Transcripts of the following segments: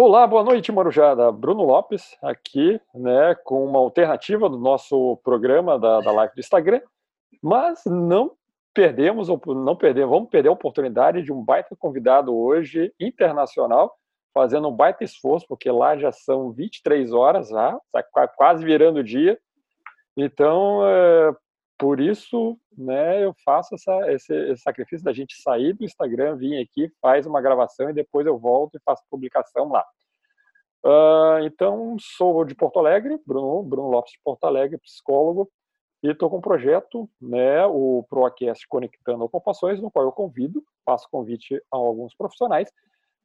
Olá, boa noite, Marujada. Bruno Lopes aqui, né, com uma alternativa do nosso programa da, da live do Instagram, mas não perdemos, não perdemos, vamos perder a oportunidade de um baita convidado hoje, internacional, fazendo um baita esforço, porque lá já são 23 horas, já, está quase virando o dia. Então, é, por isso, né, eu faço essa, esse, esse, sacrifício da gente sair do Instagram, vir aqui, faz uma gravação e depois eu volto e faço publicação lá. Uh, então, sou de Porto Alegre, Bruno, Bruno Lopes de Porto Alegre, psicólogo, e estou com um projeto, né, o ProAcast Conectando Ocupações, no qual eu convido, faço convite a alguns profissionais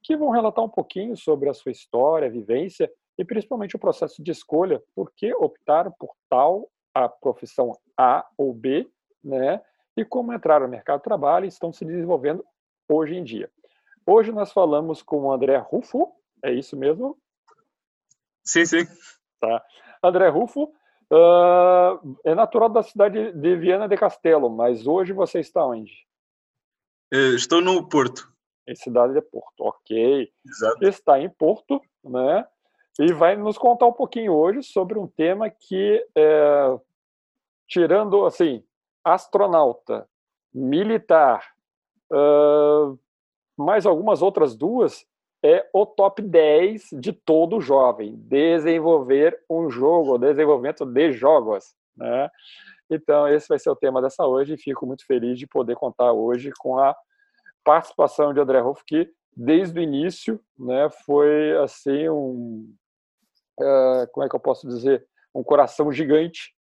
que vão relatar um pouquinho sobre a sua história, vivência e principalmente o processo de escolha, por que optaram por tal a profissão A ou B, né? E como entraram no mercado de trabalho e estão se desenvolvendo hoje em dia. Hoje nós falamos com o André Rufo, é isso mesmo? Sim, sim. Tá. André Rufo uh, é natural da cidade de Viana de Castelo, mas hoje você está onde? Estou no Porto. Em cidade de Porto, ok. Exato. Está em Porto, né? E vai nos contar um pouquinho hoje sobre um tema que, é, tirando assim, astronauta, militar, uh, mais algumas outras duas, é o top 10 de todo jovem, desenvolver um jogo, desenvolvimento de jogos, né? Então, esse vai ser o tema dessa hoje e fico muito feliz de poder contar hoje com a participação de André Rolf, que desde o início, né, foi assim um uh, como é que eu posso dizer, um coração gigante,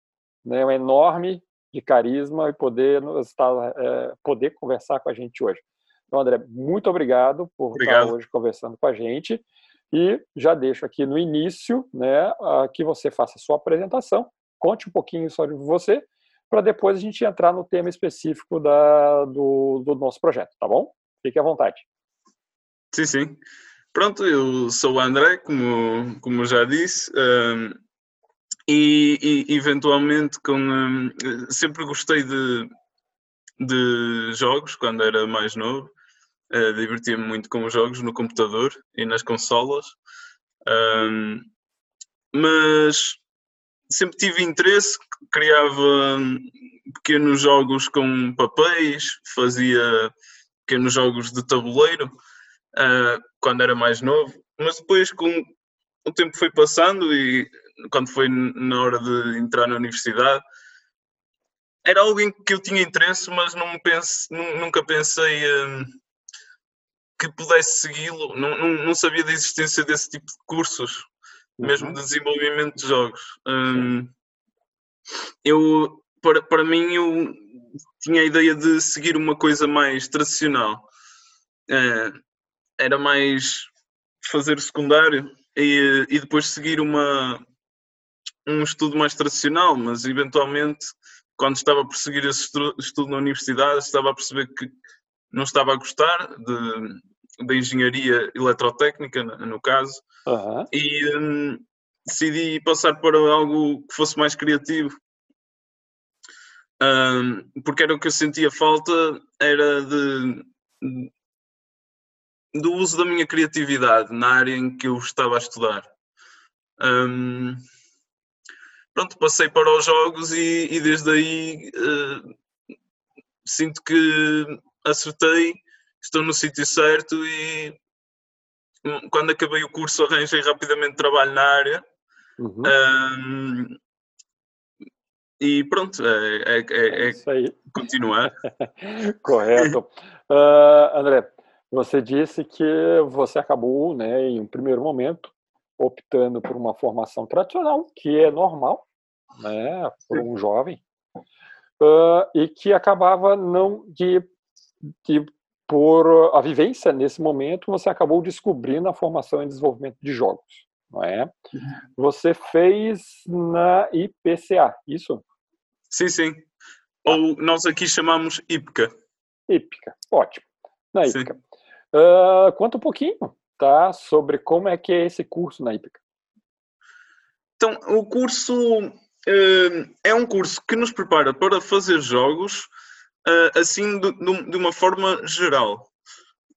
né, um enorme de carisma e poder estar, uh, poder conversar com a gente hoje. Então, André, muito obrigado por obrigado. estar hoje conversando com a gente e já deixo aqui no início, né, uh, que você faça a sua apresentação, conte um pouquinho sobre você, para depois a gente entrar no tema específico da, do, do nosso projeto, tá bom? Fique à vontade. Sim, sim. Pronto, eu sou o André, como, como já disse, um, e, e, eventualmente com, um, sempre gostei de, de jogos quando era mais novo. Uh, Divertia-me muito com os jogos no computador e nas consolas. Um, mas sempre tive interesse, criava pequenos jogos com papéis, fazia pequenos jogos de tabuleiro uh, quando era mais novo, mas depois com o tempo foi passando e quando foi na hora de entrar na universidade era algo em que eu tinha interesse, mas não pense, nunca pensei um, que pudesse segui-lo, não, não, não, sabia da existência desse tipo de cursos, uhum. mesmo de desenvolvimento de jogos. Um, eu, para, para mim, eu tinha a ideia de seguir uma coisa mais tradicional. Uh, era mais fazer o secundário e, e depois seguir uma, um estudo mais tradicional, mas eventualmente, quando estava a perseguir esse estudo na universidade, estava a perceber que não estava a gostar de, de engenharia eletrotécnica, no caso, uhum. e um, decidi passar para algo que fosse mais criativo. Um, porque era o que eu sentia falta, era de do uso da minha criatividade na área em que eu estava a estudar. Um, pronto, passei para os jogos e, e desde aí uh, sinto que acertei, estou no sítio certo e hum, quando acabei o curso arranjei rapidamente trabalho na área. Uhum. Um, e pronto, é, é, é, é continuar. Correto. Uh, André, você disse que você acabou, né, em um primeiro momento, optando por uma formação tradicional, que é normal, né, por um jovem, uh, e que acabava não de, de por a vivência nesse momento, você acabou descobrindo a formação em desenvolvimento de jogos, não é? Uhum. Você fez na IPCA, isso? Sim, sim. Ou nós aqui chamamos IPCA. IPCA, ótimo. Na IPCA. Sim. Uh, conta um pouquinho, tá? Sobre como é que é esse curso na IPICA. Então, o curso uh, é um curso que nos prepara para fazer jogos uh, assim de, de, uma forma geral,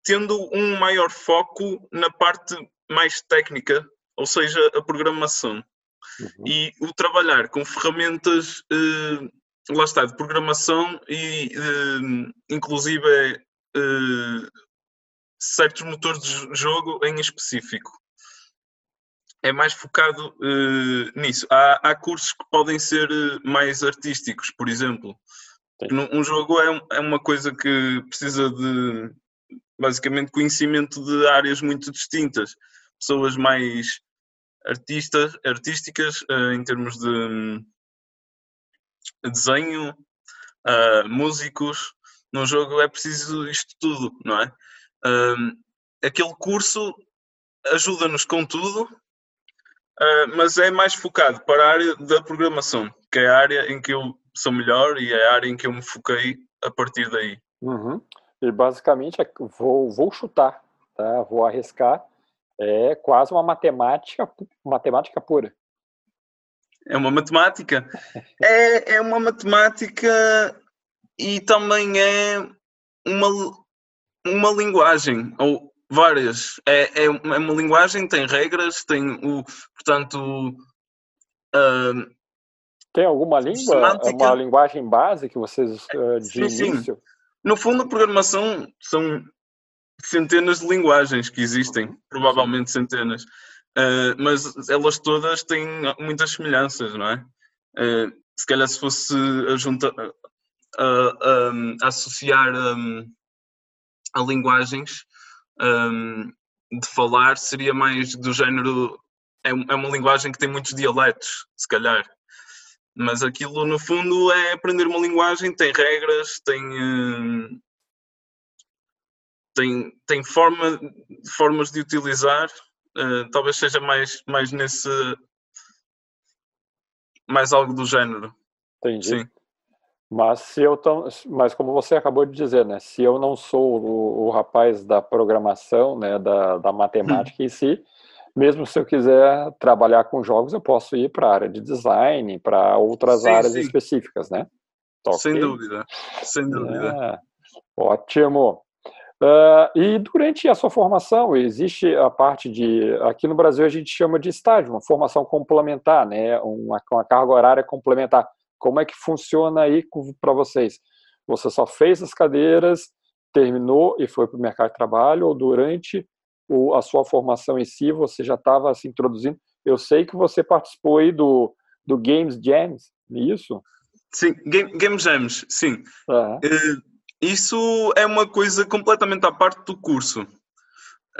tendo um maior foco na parte mais técnica, ou seja, a programação. Uhum. E o trabalhar com ferramentas, uh, lá está, de programação e inclusive uh, certos motores de jogo em específico. É mais focado nisso. Há, há, cursos que podem ser mais artísticos, por exemplo. Um jogo é, é uma coisa que precisa de basicamente conhecimento de áreas muito distintas. Pessoas mais artistas, artísticas uh, em termos de um, desenho, uh, músicos. Num jogo é preciso isto tudo, não é? Uh, aquele curso ajuda-nos com tudo, mas é mais focado para a área da programação, que é a área em que eu sou melhor e é a área em que eu me foquei a partir daí. Uhum. E basicamente é vou, vou chutar, tá? vou arriscar é quase uma matemática, matemática pura. É uma matemática. é, é uma matemática e também é uma, uma linguagem, ou várias. É, é, é uma linguagem, tem regras, tem o, portanto... Uh, tem alguma língua, semântica. uma linguagem base que vocês uh, de sim, início? Sim. No fundo, a programação são centenas de linguagens que existem, provavelmente centenas, uh, mas elas todas têm muitas semelhanças, não é? Uh, se calhar se fosse a, junta, a, a associar um, a linguagens um, de falar, seria mais do género. É, é uma linguagem que tem muitos dialetos, se calhar mas aquilo no fundo é aprender uma linguagem, tem regras, tem, hum, tem, tem forma, formas de utilizar, uh, talvez seja mais, mais nesse. mais algo do género. Entendi. Sim. Mas se eu tão, mas como você acabou de dizer, né, se eu não sou o, o rapaz da programação, né, da, da matemática hum. em si, mesmo se eu quiser trabalhar com jogos, eu posso ir para a área de design, para outras sim, áreas sim. específicas, né? Sem dúvida, sem dúvida. É, ótimo. Uh, e durante a sua formação, existe a parte de. Aqui no Brasil a gente chama de estágio, uma formação complementar, né? uma, uma carga horária complementar. Como é que funciona aí para vocês? Você só fez as cadeiras, terminou e foi para o mercado de trabalho, ou durante a sua formação em si você já estava se introduzindo? Eu sei que você participou aí do, do Games Jams, é isso? Sim, Game, Game Jams, sim. Uhum. Uh, isso é uma coisa completamente à parte do curso.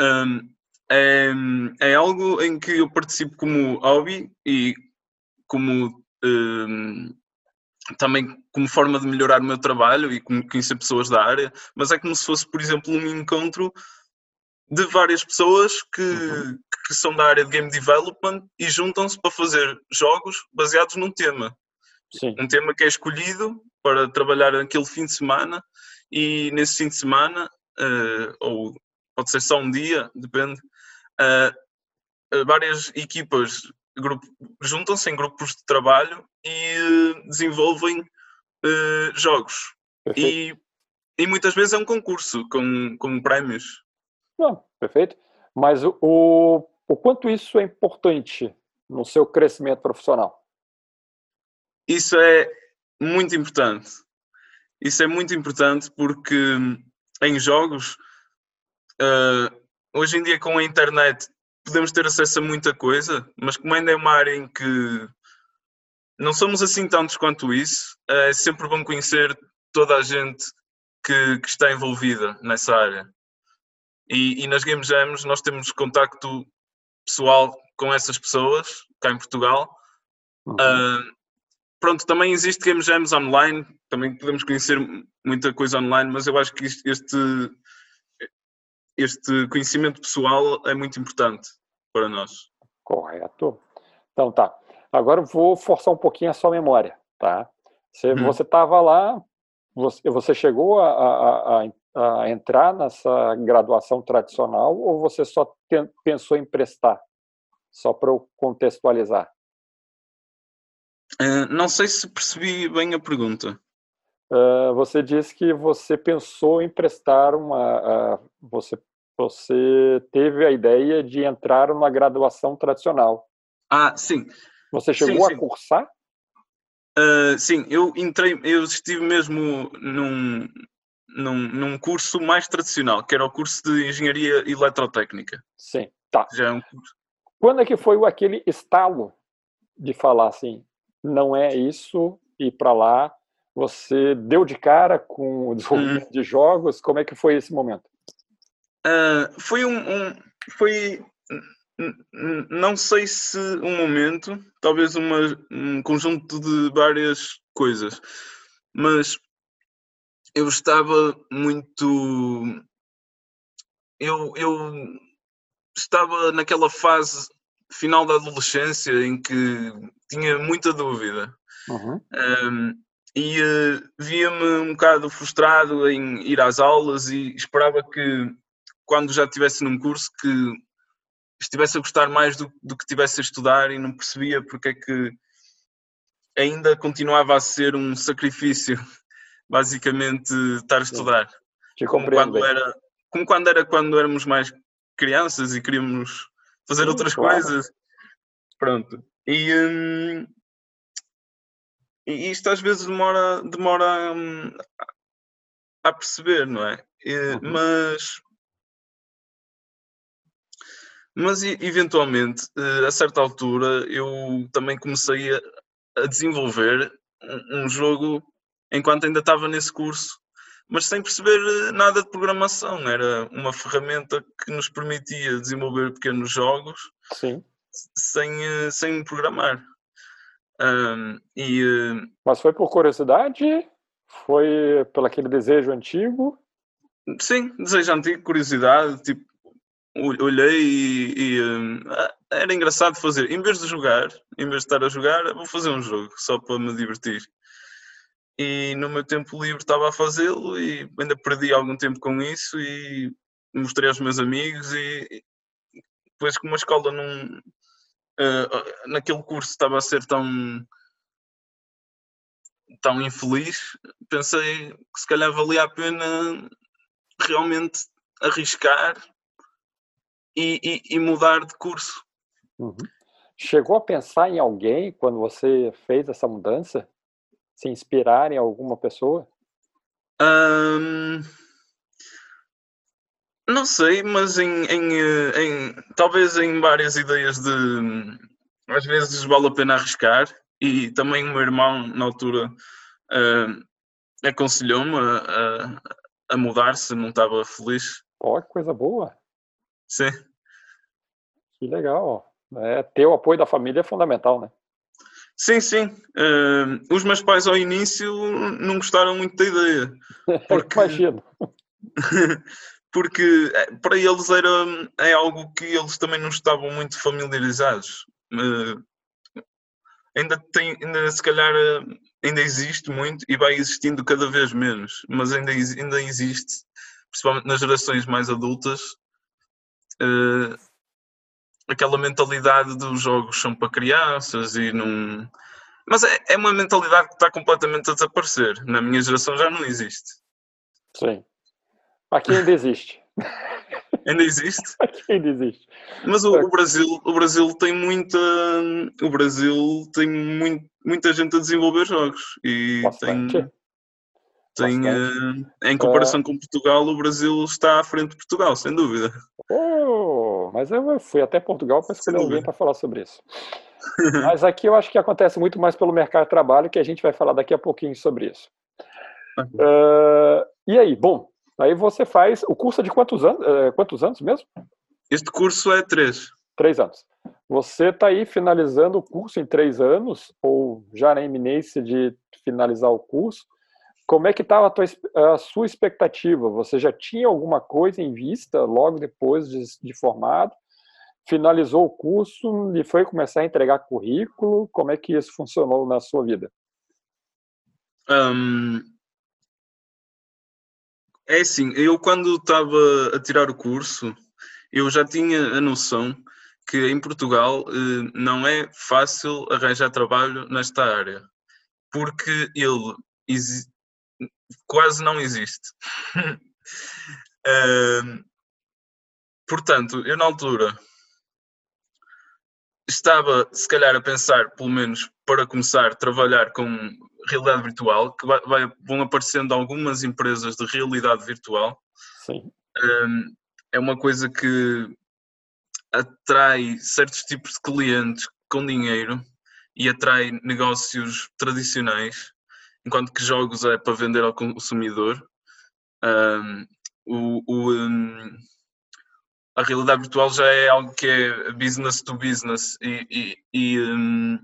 Um, é, é, algo em que eu participo como hobby e como um, também como forma de melhorar o meu trabalho e conhecer pessoas da área, mas é como se fosse, por exemplo, um encontro de várias pessoas que, uhum. que são da área de game development e juntam-se para fazer jogos baseados num tema. Sim. Um tema que é escolhido para trabalhar naquele fim de semana e nesse fim de semana, uh, ou pode ser só um dia, depende, uh, várias equipas juntam-se em grupos de trabalho e desenvolvem jogos. E, e muitas vezes é um concurso com, com prémios. Não, perfeito. Mas o, o, o quanto isso é importante no seu crescimento profissional? Isso é muito importante. Isso é muito importante porque em jogos, uh, hoje em dia com a internet, podemos ter acesso a muita coisa, mas como ainda é uma área em que não somos assim tantos quanto isso, é sempre bom conhecer toda a gente que, que está envolvida nessa área. E, e, nas Game Jams nós temos contacto pessoal com essas pessoas, cá em Portugal. Uhum. Uh, pronto, também existe Game Jams online, também podemos conhecer muita coisa online, mas eu acho que este, este conhecimento pessoal é muito importante para nós. Correto. Então tá. Agora eu vou forçar um pouquinho a sua memória, tá? Você estava uhum. lá, você, você chegou a, a, a, a, entrar nessa graduação tradicional ou você só tem, pensou em prestar? Só para eu contextualizar. Uh, não sei se percebi bem a pergunta. Uh, você disse que você pensou em prestar uma. Uh, você você teve a ideia de entrar numa graduação tradicional. Ah, sim. Você chegou sim, sim. a cursar? Uh, sim, eu entrei, eu estive mesmo num, num, num curso mais tradicional, que era o curso de Engenharia Eletrotécnica. Sim, tá. Já é um curso. Quando é que foi aquele estalo de falar assim, não é isso, ir para lá, você deu de cara com o desenvolvimento hum. de jogos, como é que foi esse momento? Uh, foi um, um, foi não sei se um momento, talvez uma, um conjunto de várias coisas, mas eu estava muito. Eu, eu estava naquela fase final da adolescência em que tinha muita dúvida. Uhum. Um, e uh, via-me um bocado frustrado em ir às aulas e esperava que quando já estivesse num curso que estivesse a gostar mais do, do que estivesse a estudar e não percebia porque é que ainda continuava a ser um sacrifício, basicamente, estar a estudar. Te como quando, era, como quando era quando éramos mais crianças e queríamos fazer Sim, outras claro. coisas. Pronto. E, hum, e isto às vezes demora, demora hum, a perceber, não é? E, uhum. Mas mas eventualmente, eh, a certa altura, eu também comecei a, a desenvolver um, um, jogo enquanto ainda estava nesse curso, mas sem perceber eh, nada de programação. Era uma ferramenta que nos permitia desenvolver pequenos jogos Sim. Sem, eh, sem programar. Um, e, mas foi por curiosidade? Foi pelo aquele desejo antigo? Sim, desejo antigo, curiosidade, tipo, olhei e, e um, era engraçado fazer. Em vez de jogar, em vez de estar a jogar, vou fazer um jogo só para me divertir. E no meu tempo livre estava a fazê-lo e ainda perdi algum tempo com isso e mostrei aos meus amigos e depois como a escola não uh, naquele curso estava a ser tão tão infeliz, pensei que se calhar valia a pena realmente arriscar e, e, e mudar de curso. Uhum. Chegou a pensar em alguém quando você fez essa mudança? Se inspirar em alguma pessoa? Um, não sei, mas em, em, em, talvez em várias ideias de às vezes vale a pena arriscar e também o meu irmão na altura uh, aconselhou-me a, a, a mudar-se, não estava feliz. Oh, que coisa boa! Sim. Que legal. É, ter o apoio da família é fundamental, né? Sim, sim. Uh, os meus pais ao início não gostaram muito da ideia. Porque, Imagino. porque eh, para eles era é algo que eles também não estavam muito familiarizados. Uh, ainda tem, ainda se calhar ainda existe muito e vai existindo cada vez menos, mas ainda, ainda existe, principalmente nas gerações mais adultas, uh, aquela mentalidade dos jogos são para crianças e não. Mas é, é uma mentalidade que está completamente a desaparecer. Na minha geração já não existe. Sim. Aqui ainda existe. ainda existe? Aqui ainda existe. Mas o, o, Brasil, o Brasil tem muita. O Brasil tem muito, muita gente a desenvolver jogos. E Bastante. tem tem, uh, em comparação com Portugal, o Brasil está à frente de Portugal, sem dúvida. Oh, mas eu fui até Portugal para escolher alguém para falar sobre isso. mas aqui eu acho que acontece muito mais pelo mercado de trabalho, que a gente vai falar daqui a pouquinho sobre isso. Uh, e aí, bom, aí você faz o curso é de quantos anos? Uh, quantos anos mesmo? Este curso é três. Três anos. Você está aí finalizando o curso em três anos, ou já na iminência de finalizar o curso. Como é que estava a, a, sua expectativa? Você já tinha alguma coisa em vista logo depois de, de formado? Finalizou o curso e foi começar a entregar currículo? Como é que isso funcionou na sua vida? Um, é assim, eu quando estava a tirar o curso, eu já tinha a noção que em Portugal eh, não é fácil arranjar trabalho nesta área, porque ele quase não existe. uh, portanto, eu na altura estava, se calhar, a pensar, pelo menos para começar, a trabalhar com realidade virtual, que vai, vai, vão aparecendo algumas empresas de realidade virtual. Sim. Um, é uma coisa que atrai certos tipos de clientes com dinheiro e atrai negócios tradicionais, enquanto que jogos é para vender ao consumidor. Um, o, o um, a realidade virtual já é algo que é business to business e, e, e, um,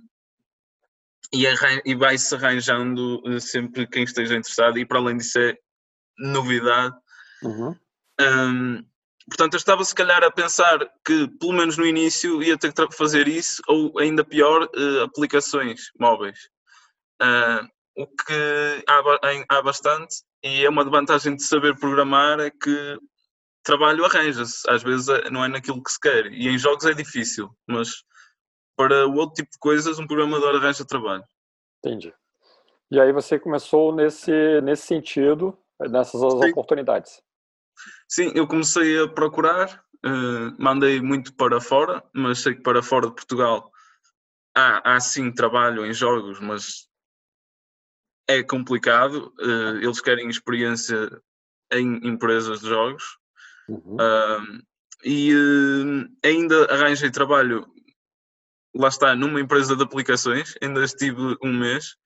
e, e vai-se arranjando eh, sempre quem esteja interessado e para além disso é novidade. Uhum. Um, portanto, eu estava se calhar a pensar que pelo menos no início ia ter que fazer isso ou ainda pior, uh, aplicações móveis. Uh, o que há, há bastante e é uma vantagem de saber programar é que trabalho arranja-se. Às vezes é, não é naquilo que se quer. E em jogos é difícil, mas para o outro tipo de coisas, um programador arranja trabalho. Entendi. E aí você começou nesse, nesse sentido, nessas Sim. oportunidades. Sim, eu comecei a procurar, uh, mandei muito para fora, mas sei que para fora de Portugal há, há sim trabalho em jogos, mas é complicado. Uh, eles querem experiência em empresas de jogos Uhum. Uh, e ainda arranjei trabalho, lá está, numa empresa de aplicações. Ainda estive um mês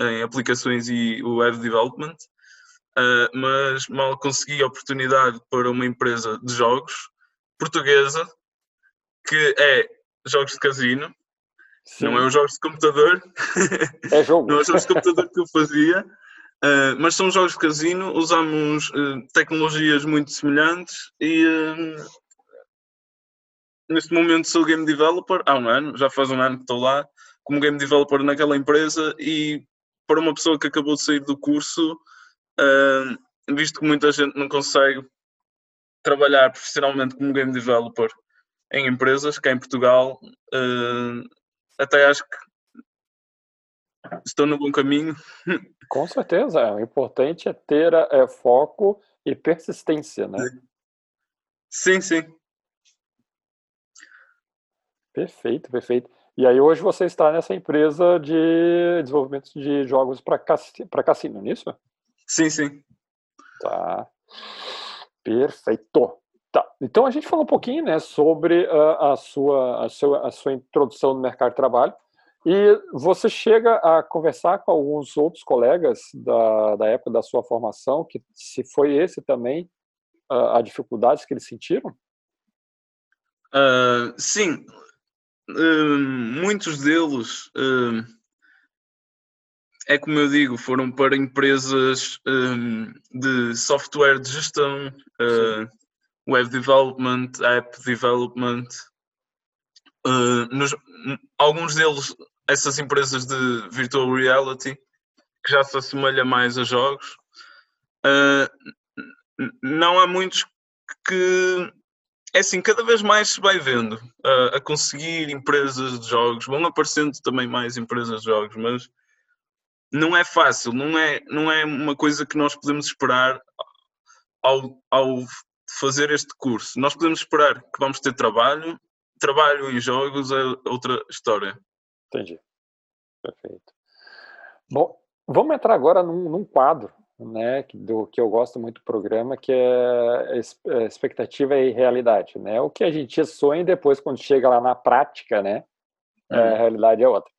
em aplicações e web development, uh, mas mal consegui a oportunidade para uma empresa de jogos portuguesa que é jogos de casino. Sim. Não é os jogos de computador. É jogo. Não é os jogos de computador que eu fazia. Uh, mas são jogos de casino, usamos uh, tecnologias muito semelhantes e uh, neste momento sou game developer há um ano, já faz um ano que estou lá, como game developer naquela empresa e para uma pessoa que acabou de sair do curso, visto que muita gente não consegue trabalhar profissionalmente como game developer em empresas, cá em Portugal, até acho que estou no bom caminho. Com certeza, o importante é ter é, foco e persistência, né? Sim, sim. Perfeito, perfeito. E aí hoje você está nessa empresa de desenvolvimento de jogos para cassino, não é isso? Sim, sim. Tá. Perfeito. Tá. Então a gente falou um pouquinho, né, sobre uh, a, sua, a, sua, a sua introdução no mercado de trabalho. E você chega a conversar com alguns outros colegas da, da época da sua formação, que se foi esse também uh, a dificuldades que eles sentiram? Uh, sim, muitos deles, é como eu digo, foram para empresas de software de gestão, web development, app development. Nos, alguns deles essas empresas de virtual reality que já se assemelha mais a jogos. Não há muitos que é assim, cada vez mais se vai vendo uh, a conseguir empresas de jogos, vão aparecendo também mais empresas de jogos, mas não é fácil, não é, não é uma coisa que nós podemos esperar ao, ao fazer este curso. Nós podemos esperar que vamos ter trabalho, trabalho em jogos é outra história. Entendi. Perfeito. Bom, vamos entrar agora num, num quadro, né, do que eu gosto muito do programa, que é, expectativa e realidade, né? O que a gente sonha e depois quando chega lá na prática, né, é, a realidade é outra,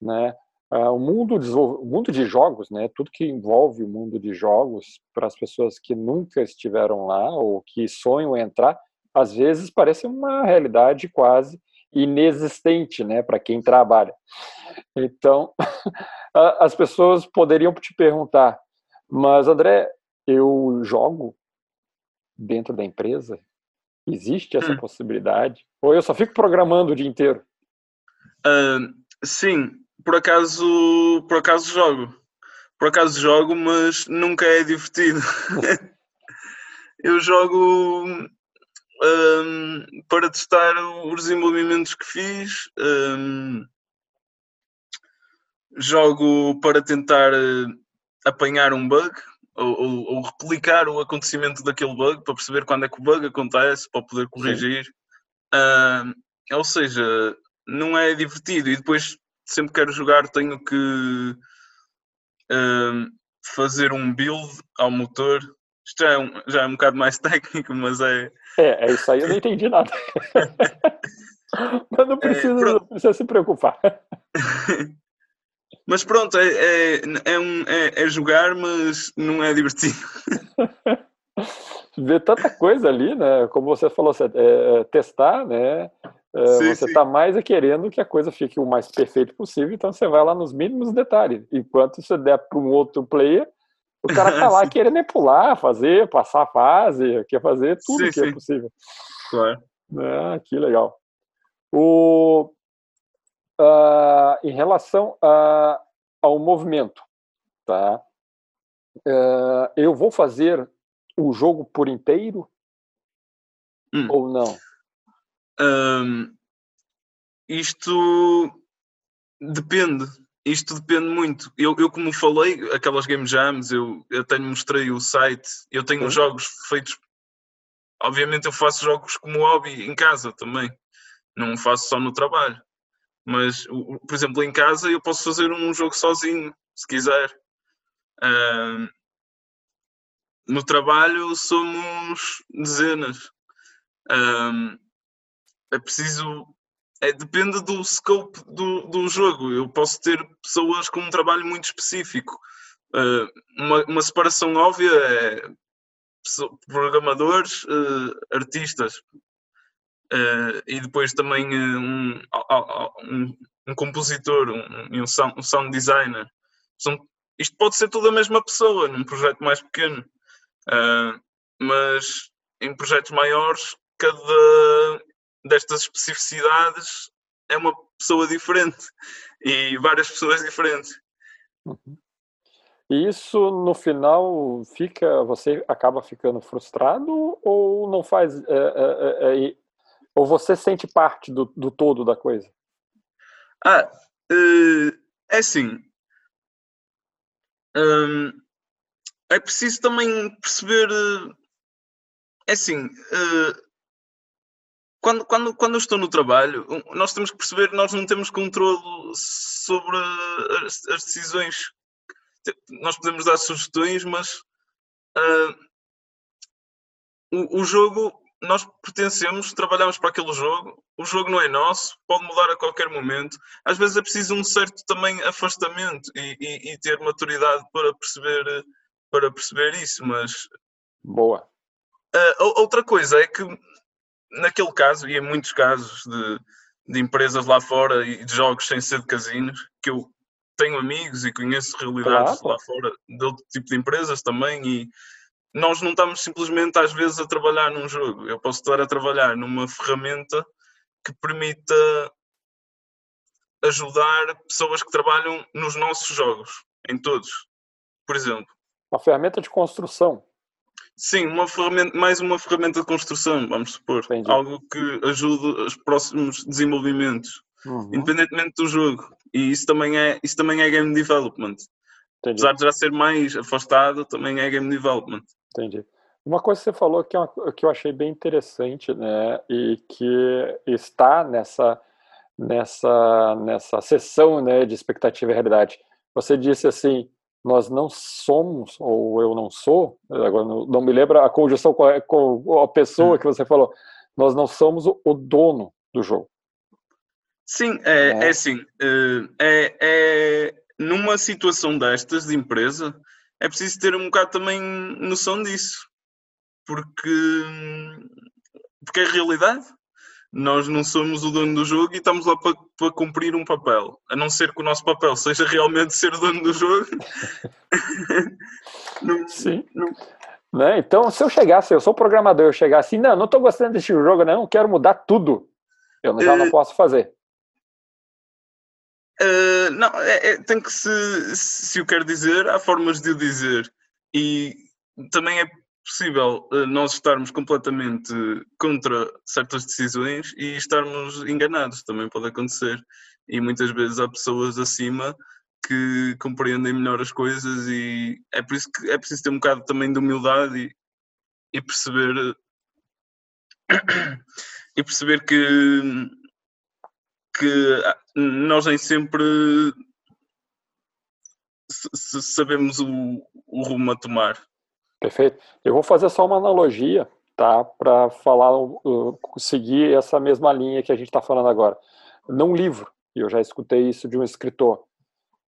né? Uh, o mundo de, o mundo de jogos, né, tudo que envolve o mundo de jogos para as pessoas que nunca estiveram lá ou que sonham entrar, às vezes parece uma realidade quase inexistente, né, para quem trabalha. Então, as pessoas poderiam te perguntar, mas André, eu jogo dentro da empresa? Existe essa hum. possibilidade? Ou eu só fico programando o dia inteiro? Uh, sim, por acaso, por acaso jogo. Por acaso jogo, mas nunca é divertido. eu jogo um, para testar os desenvolvimentos que fiz. Um, jogo para tentar apanhar um bug ou, ou, ou, replicar o acontecimento daquele bug para perceber quando é que o bug acontece, para poder corrigir. Uh, ou seja, não é divertido e depois sempre quero jogar tenho que uh, fazer um build ao motor. Isto já é, um, já é um bocado mais técnico, mas é. É, é isso aí, eu não entendi nada. mas não precisa, é, não precisa se preocupar. Mas pronto, é, é, é, um, é, é jogar, mas não é divertido. Ver tanta coisa ali, né? Como você falou, é, é, testar, né? É, sim, você está mais querendo que a coisa fique o mais perfeito possível, então você vai lá nos mínimos detalhes. Enquanto você der para um outro player, o cara está lá querendo pular, fazer, passar a fase, quer fazer tudo sim, que é possível. Claro. Ah, que legal. O, uh, em relação a, ao movimento, tá? Uh, eu vou fazer o jogo por inteiro hum. ou não? Um, isto depende. Isto depende muito. Eu, eu, como falei, aquelas game jams, eu, eu tenho mostrei o site, eu tenho jogos feitos. Obviamente, eu faço jogos como hobby em casa também. Não faço só no trabalho. Mas, por exemplo, em casa eu posso fazer um jogo sozinho, se quiser. Uh, no trabalho somos dezenas. Uh, é preciso. É, depende do scope do, do jogo. Eu posso ter pessoas com um trabalho muito específico. Uh, uma, uma separação óbvia é programadores, artistas, Uh, e depois também uh, um, um, um, compositor um, um, sound, um sound designer. São, isto pode ser tudo a mesma pessoa num projeto mais pequeno, uh, mas em projetos maiores, cada destas especificidades é uma pessoa diferente e várias pessoas diferentes. Uhum. E isso no final fica, você acaba ficando frustrado ou não faz? É, é, ou você sente parte do, do todo da coisa? Ah, uh, é assim. Um, é preciso também perceber. Uh, é assim. Uh, quando, quando, quando eu estou no trabalho, nós temos que perceber que nós não temos controle sobre as, as decisões. Nós podemos dar sugestões, mas o, o jogo nós pertencemos, trabalhamos para aquele jogo, o jogo não é nosso, pode mudar a qualquer momento. Às vezes é preciso um certo também afastamento e, e, e ter maturidade para perceber, para perceber isso, mas... Boa. Uh, outra coisa é que, naquele caso, e em muitos casos de, de empresas lá fora e de jogos sem ser de casinos, que eu tenho amigos e conheço realidades claro. lá fora de outro tipo de empresas também e nós não estamos simplesmente às vezes a trabalhar num jogo. Eu posso estar a trabalhar numa ferramenta que permita ajudar pessoas que trabalham nos nossos jogos, em todos, por exemplo. Uma ferramenta de construção. Sim, uma ferramenta, mais uma ferramenta de construção, vamos supor. Entendi. Algo que ajude os próximos desenvolvimentos, uhum. independentemente do jogo. E isso também é, isso também é game development. Entendi. Apesar de já ser mais afastado, também é game development. Entendi. Uma coisa que você falou que, é uma, que eu achei bem interessante, né, e que está nessa nessa nessa sessão, né, de expectativa e realidade. Você disse assim, nós não somos ou eu não sou, agora não, não me lembro a conjunção com a, com a pessoa hum. que você falou. Nós não somos o, o dono do jogo. Sim, é, é. é assim, é, é numa situação destas de empresa é preciso ter um bocado também noção disso. Porque, porque é realidade. Nós não somos o dono do jogo e estamos lá para, para cumprir um papel. A não ser que o nosso papel seja realmente ser o dono do jogo. não, Sim. Não... Né? Então, se eu chegasse, eu sou programador, eu chegasse assim, não, não estou gostando desse jogo, não, quero mudar tudo. Eu já não eh, posso fazer. Uh, não, é, é, tem que se, se o quer dizer, há formas de o dizer. E também é possível uh, nós estarmos completamente contra certas decisões e estarmos enganados, também pode acontecer. E muitas vezes há pessoas acima que compreendem melhor as coisas e é por isso que é preciso ter um bocado também de humildade e, e perceber e perceber que que nós nem sempre sabemos o, o rumo a tomar. Perfeito. Eu vou fazer só uma analogia, tá, para falar, uh, seguir essa mesma linha que a gente está falando agora. Num livro, e eu já escutei isso de um escritor,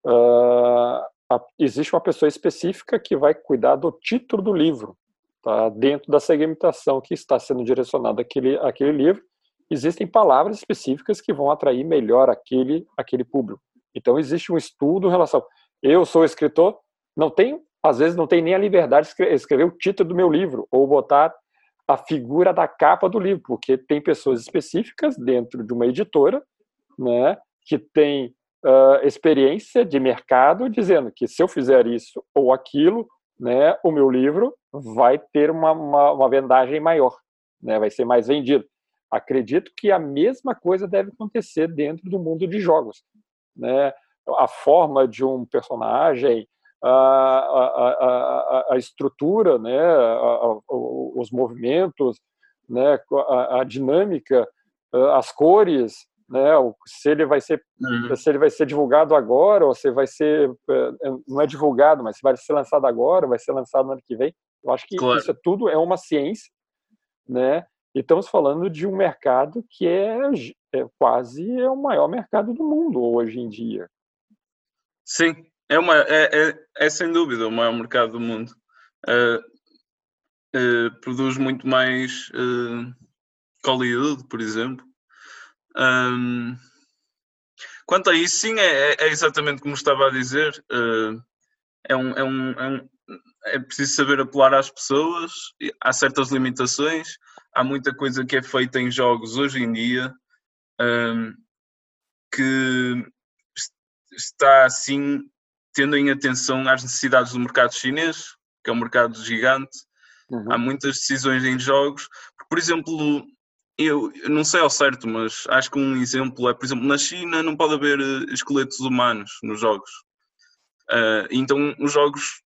uh, existe uma pessoa específica que vai cuidar do título do livro, tá, dentro da segmentação que está sendo direcionada àquele, àquele livro, existem palavras específicas que vão atrair melhor aquele, aquele público. Então, existe um estudo em relação. Eu sou escritor, não tenho, às vezes, não tenho nem a liberdade de escrever o título do meu livro ou botar a figura da capa do livro, porque tem pessoas específicas dentro de uma editora, né, que tem uh, experiência de mercado, dizendo que se eu fizer isso ou aquilo, né, o meu livro vai ter uma, uma, uma vendagem maior, né, vai ser mais vendido. Acredito que a mesma coisa deve acontecer dentro do mundo de jogos. Né? A forma de um personagem, a, a, a, a estrutura, né? os movimentos, né? a, dinâmica, as cores, né? se ele vai ser uhum. se ele vai ser divulgado agora ou se vai ser eh, não é divulgado, mas se vai ser lançado agora, vai ser lançado no ano que vem. Eu acho que claro. isso tudo é uma ciência, né? E estamos falando de um mercado que é, é quase é o maior mercado do mundo hoje em dia. Sim, é, uma, é, é, é sem dúvida o maior mercado do mundo. Uh, uh, produz muito mais uh, Hollywood, por exemplo. Um, quanto a isso, sim, é, é, exatamente como estava a dizer. é, um, é, um, é, um, é preciso saber apelar às pessoas, há certas limitações há muita coisa que é feita em jogos hoje em dia um, que está assim tendo em atenção às necessidades do mercado chinês, que é um mercado gigante. Uhum. Há muitas decisões em jogos. Por exemplo, eu, não sei ao certo, mas acho que um exemplo é, por exemplo, na China não pode haver eh, esqueletos humanos nos jogos. Uh, então os jogos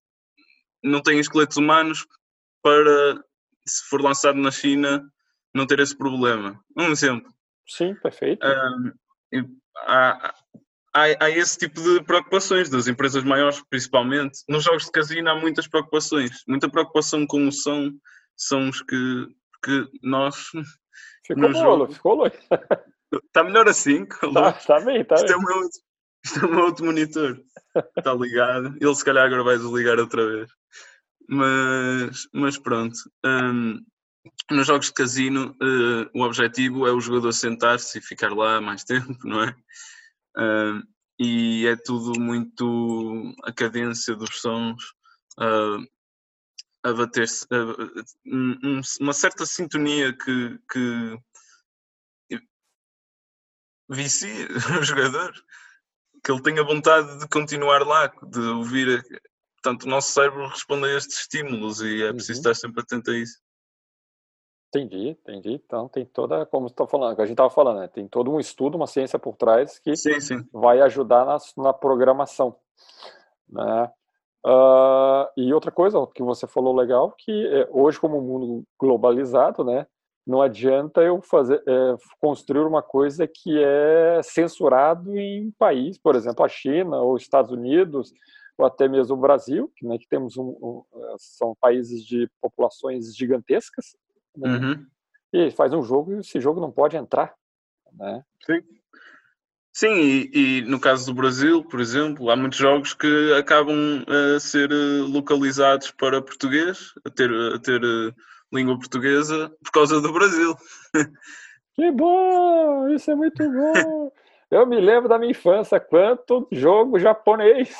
não têm esqueletos humanos para se for lançado na China, não ter esse problema. Um exemplo. Sim, perfeito. Um, há, há, há, esse tipo de preocupações das empresas maiores, principalmente. Nos jogos de casino há muitas preocupações. Muita preocupação com o som. São os que, que nós. Ficou bolo, ficou louco. Está melhor assim? Está tá bem, está bem. É meu, isto é o meu outro monitor. Está ligado. Ele se calhar agora vai desligar outra vez. Mas, mas pronto. Um, nos jogos de casino, uh, o objetivo é o jogador sentar-se e ficar lá mais tempo, não é? Um, e é tudo muito a cadência dos sons uh, a bater-se, uh, um, uma certa sintonia que, que vicia o jogador, que ele tenha vontade de continuar lá, de ouvir portanto, o nosso cérebro responde a estes estímulos e é preciso uhum. estar sempre atento a isso. Entendi, entendi. Então tem toda, como está falando, a gente estava falando, né? tem todo um estudo, uma ciência por trás que sim, sim. vai ajudar na, na programação, né? Uh, e outra coisa que você falou legal, que é, hoje como um mundo globalizado, né? Não adianta eu fazer é, construir uma coisa que é censurado em um país, por exemplo, a China ou Estados Unidos, ou até mesmo o Brasil, que, né, que temos um, um, eh, são países de populações gigantescas, né, uhum. e faz um jogo e esse jogo não pode entrar. Né? Sim. Sim, e, e, no caso do Brasil, por exemplo, há muitos jogos que acabam a ser eh, localizados para português, a ter, a ter eh, língua portuguesa, por causa do Brasil. Que bom! Isso é muito bom! Eu me lembro da minha infância, quanto jogo japonês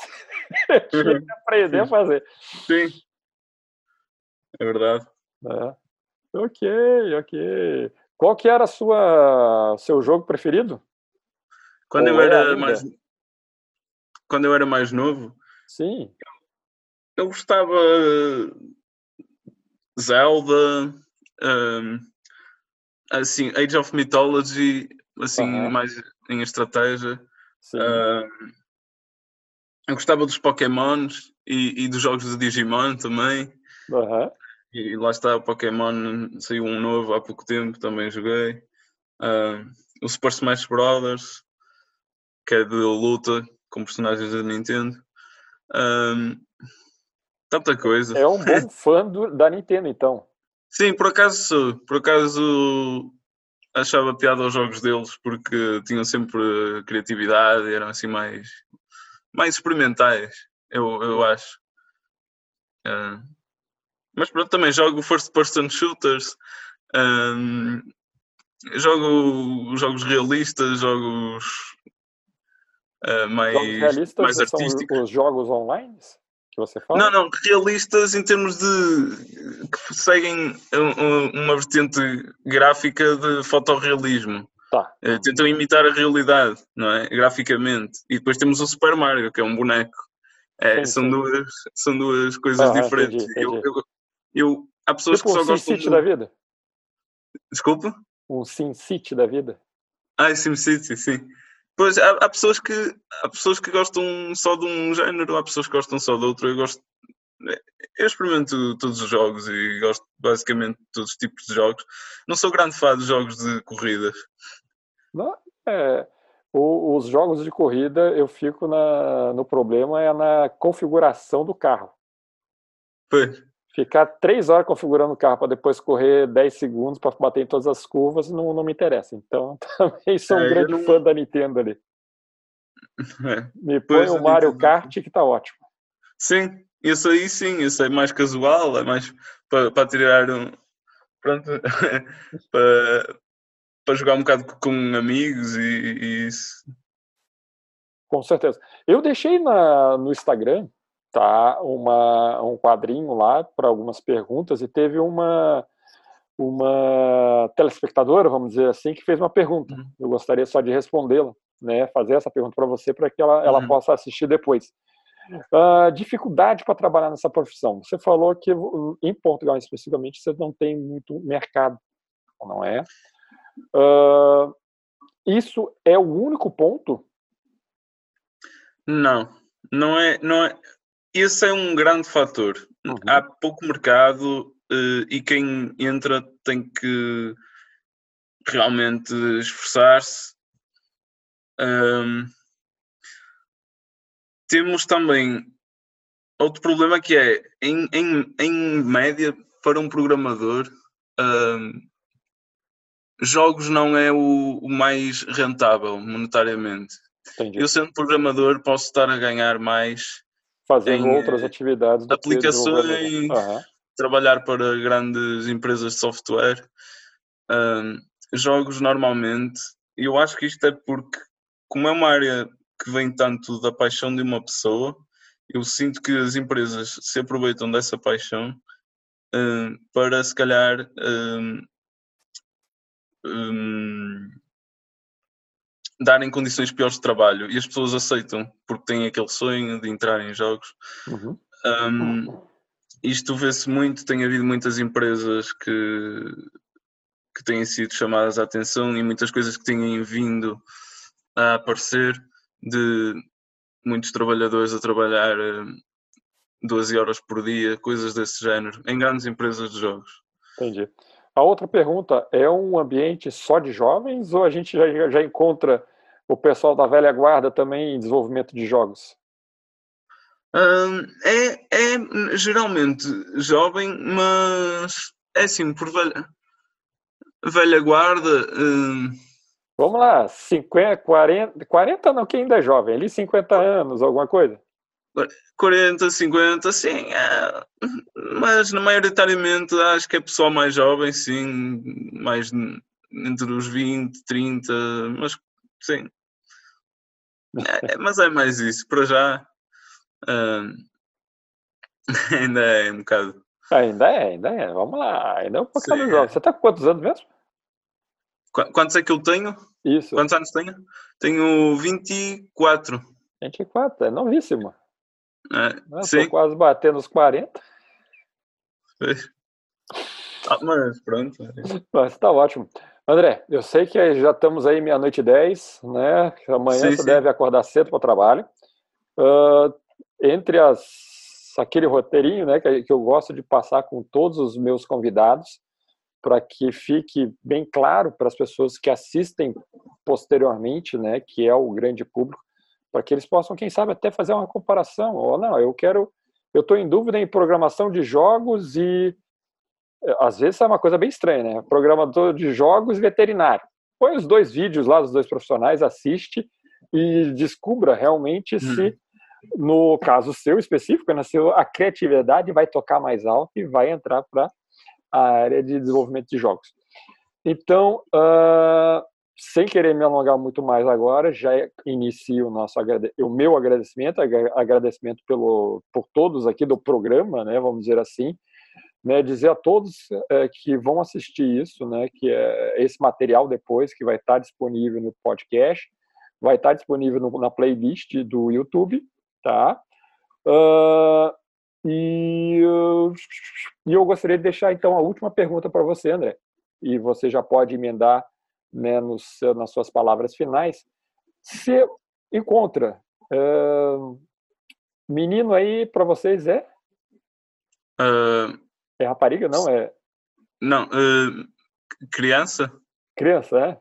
eu que aprender a fazer. Sim. É verdade. É. Ok, ok. Qual que era a sua seu jogo preferido? Quando Ou eu era mais quando eu era mais novo. Sim. Eu gostava Zelda, um, assim, Age of Mythology, assim, uhum. mais em estratégia. Um, eu gostava dos Pokémons e, e, dos jogos de Digimon também. Uhum. E lá está o Pokémon, saiu um novo há pouco tempo, também joguei. Uh, o Super Smash Brothers, que é de luta com personagens da Nintendo. Um, tanta coisa. É um bom fã do, da Nintendo, então. Sim, por acaso Por acaso achava piada aos jogos deles porque tinham sempre criatividade, eram assim mais, mais experimentais, eu, eu acho. Uh, mas pronto, também jogo first person shooters, um, jogo jogos realistas, jogos uh, mais, jogos realistas mais artísticos. os jogos online que você fala? Não, não, realistas em termos de que seguem uma vertente gráfica de fotorrealismo. Tá. Uh, tentam imitar a realidade, não é? Graficamente. E depois temos o Super Mario, que é um boneco. É, sim, são, sim. Duas, são duas coisas ah, diferentes. Entendi, entendi. Eu, eu, eu, há pessoas tipo que só um gostam. City da vida? Desculpa? Um Sim City da vida? Ah, Sim City, sim. Pois há, há, pessoas que há pessoas que gostam só de um género, há pessoas que gostam só de outro. Eu gosto. Eu experimento todos os jogos e gosto basicamente de todos os tipos de jogos. Não sou grande fã de jogos de corridas. Não, é, o, os jogos de corrida eu fico na, no problema é na configuração do carro. Pois ficar três horas configurando o carro para depois correr 10 segundos para bater em todas as curvas não, não me interessa. Então, também sou um é, grande não... fã da Nintendo ali. É. Me põe o Mario Kart que tá ótimo. Sim, isso aí sim, isso é mais casual, é mais para, para tirar um. Pronto, para, para jogar um bocado com amigos e, e isso. Com certeza. Eu deixei na, no Instagram tá uma, um quadrinho lá para algumas perguntas e teve uma uma telespectadora, vamos dizer assim, que fez uma pergunta. Uhum. Eu gostaria só de respondê-la, né, fazer essa pergunta para você para que ela, ela uhum. possa assistir depois. Uh, dificuldade para trabalhar nessa profissão. Você falou que em Portugal especificamente você não tem muito mercado, não é? Uh, isso é o único ponto? Não, não é, não é esse é um grande fator. Uhum. Há pouco mercado uh, e quem entra tem que realmente esforçar-se. Um, temos também outro problema que é, em, em, em média, para um programador, um, jogos não é o, o mais rentável monetariamente. Entendi. Eu, sendo programador, posso estar a ganhar mais fazendo em, outras atividades. aplicações, uhum. trabalhar para grandes empresas de software. Um, jogos normalmente, e eu acho que isto é porque, como é uma área que vem tanto da paixão de uma pessoa, eu sinto que as empresas se aproveitam dessa paixão um, para se calhar um, darem condições piores de trabalho e as pessoas aceitam porque têm aquele sonho de entrar em jogos. Uhum. Um, isto vê-se muito, tem havido muitas empresas que, que têm sido chamadas à atenção e muitas coisas que têm vindo a aparecer de muitos trabalhadores a trabalhar 12 horas por dia, coisas desse género, em grandes empresas de jogos. Entendi. A outra pergunta, é um ambiente só de jovens ou a gente já, já encontra o pessoal da velha guarda também em desenvolvimento de jogos? é, é geralmente jovem, mas é assim, por velha, velha guarda. Vamos lá, 50, 40, 40 não, quem ainda é jovem, ali 50 anos, alguma coisa? 40, 50, sim, é, mas maioritariamente acho que é pessoal mais jovem, sim, mais entre os 20, 30, mas sim. É, mas é mais isso, para já uh, ainda é um bocado. Ainda é, ainda é, vamos lá, ainda é um bocado sim, jovem. É. Você está com quantos anos mesmo? Qu quantos é que eu tenho? Isso. Quantos anos tenho? Tenho 24. 24, é novíssimo. É, sim. quase batendo os 40. Ah, mas pronto. Mas tá ótimo. André, eu sei que já estamos aí meia-noite e dez, né? Amanhã sim, você sim. deve acordar cedo para o trabalho. Uh, entre as, aquele roteirinho né, que, que eu gosto de passar com todos os meus convidados, para que fique bem claro para as pessoas que assistem posteriormente, né, que é o grande público, para que eles possam, quem sabe, até fazer uma comparação. Ou não, eu quero, eu estou em dúvida em programação de jogos e eh, às vezes é uma coisa bem estranha, né? Programador de jogos veterinário. Põe os dois vídeos lá dos dois profissionais, assiste e descubra realmente hum. se, no caso seu específico, né, se a criatividade vai tocar mais alto e vai entrar para a área de desenvolvimento de jogos. Então, uh, sem querer me alongar muito mais agora, já inicio o nosso o meu agradecimento, agradecimento pelo por todos aqui do programa, né, vamos dizer assim, né, dizer a todos é, que vão assistir isso, né, que é esse material depois que vai estar disponível no podcast, vai estar disponível no, na playlist do YouTube, tá? E, uh, e eu gostaria de deixar então a última pergunta para você, André, e você já pode emendar né, nos, nas suas palavras finais. Se encontra uh, menino aí para vocês é? Uh, é rapariga, não? É... Não, uh, criança. Criança, é?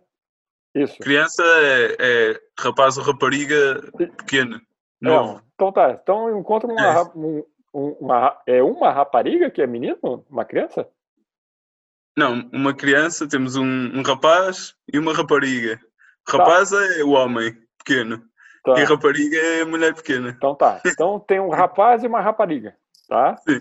Isso. Criança é, é rapaz ou rapariga pequena. Não. Então tá. Então encontra uma, é. Um, uma, é uma rapariga que é menino? Uma criança? Não, uma criança, temos um, um rapaz e uma rapariga. Rapaz tá. é o homem pequeno. Tá. E rapariga é a mulher pequena. Então tá. Então tem um rapaz e uma rapariga, tá? Sim.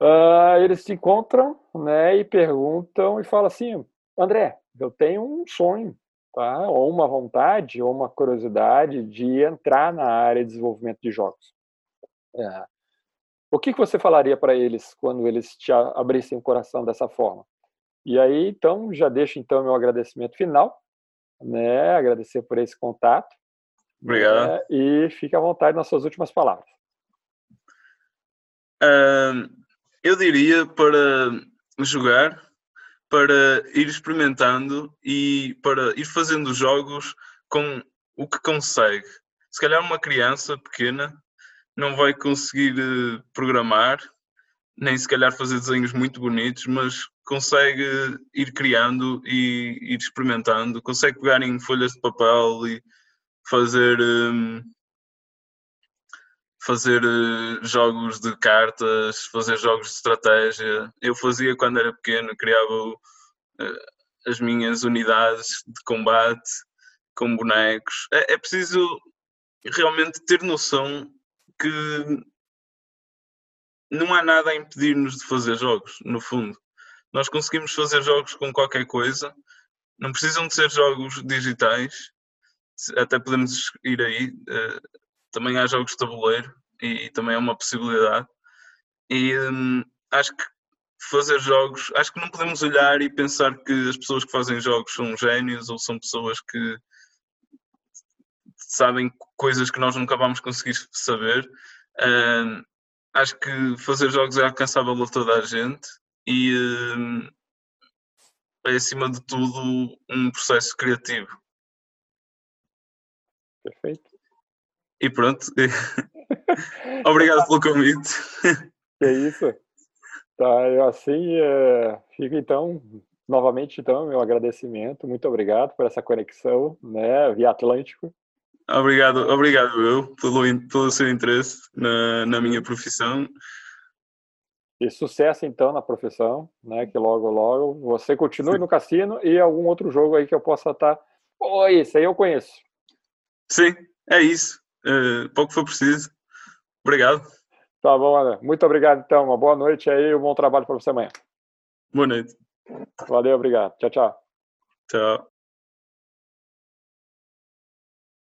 Uh, eles se encontram, né, e perguntam e falam assim, André, eu tenho um sonho, tá? Ou uma vontade, ou uma curiosidade de entrar na área de desenvolvimento de jogos. É. O que, que você falaria para eles quando eles te abrissem o coração dessa forma? E aí, então, já deixo então meu agradecimento final, né? Agradecer por esse contato. Obrigado. Né? E fique à vontade nas suas últimas palavras. Eu diria para jogar, para ir experimentando e para ir fazendo jogos com o que consegue. Se calhar uma criança pequena não vai conseguir eh, programar, nem se calhar fazer desenhos muito bonitos, mas consegue ir criando e ir experimentando, consegue pegar em folhas de papel e fazer um, fazer uh, jogos de cartas, fazer jogos de estratégia. Eu fazia quando era pequeno, criava uh, as minhas unidades de combate com bonecos. É, é preciso realmente ter noção que não há nada a impedir-nos de fazer jogos, no fundo. Nós conseguimos fazer jogos com qualquer coisa, não precisam de ser jogos digitais, até podemos ir aí. Uh, também há jogos de tabuleiro e, também é uma possibilidade. E hum, acho que fazer jogos, acho que não podemos olhar e pensar que as pessoas que fazem jogos são gênios ou são pessoas que sabem coisas que nós nunca vamos conseguir saber. Hum, acho que fazer jogos é alcançável a toda a gente e hum, é acima de tudo um processo criativo. Perfeito. E pronto. Obrigado pelo convite. É isso. Tá, eu assim é, fico então novamente então meu agradecimento. Muito obrigado por essa conexão, né, via Atlântico. Obrigado, obrigado eu pelo, pelo seu interesse na, na minha profissão. E sucesso então na profissão, né? Que logo, logo você continue Sim. no cassino e algum outro jogo aí que eu possa estar. Oh, esse aí eu conheço. Sim, é isso. Uh, pouco foi preciso. Obrigado. Tá bom, Ana. Muito obrigado, então. Uma boa noite aí e um bom trabalho para você amanhã. Boa noite. Valeu, obrigado. Tchau, tchau. Tchau.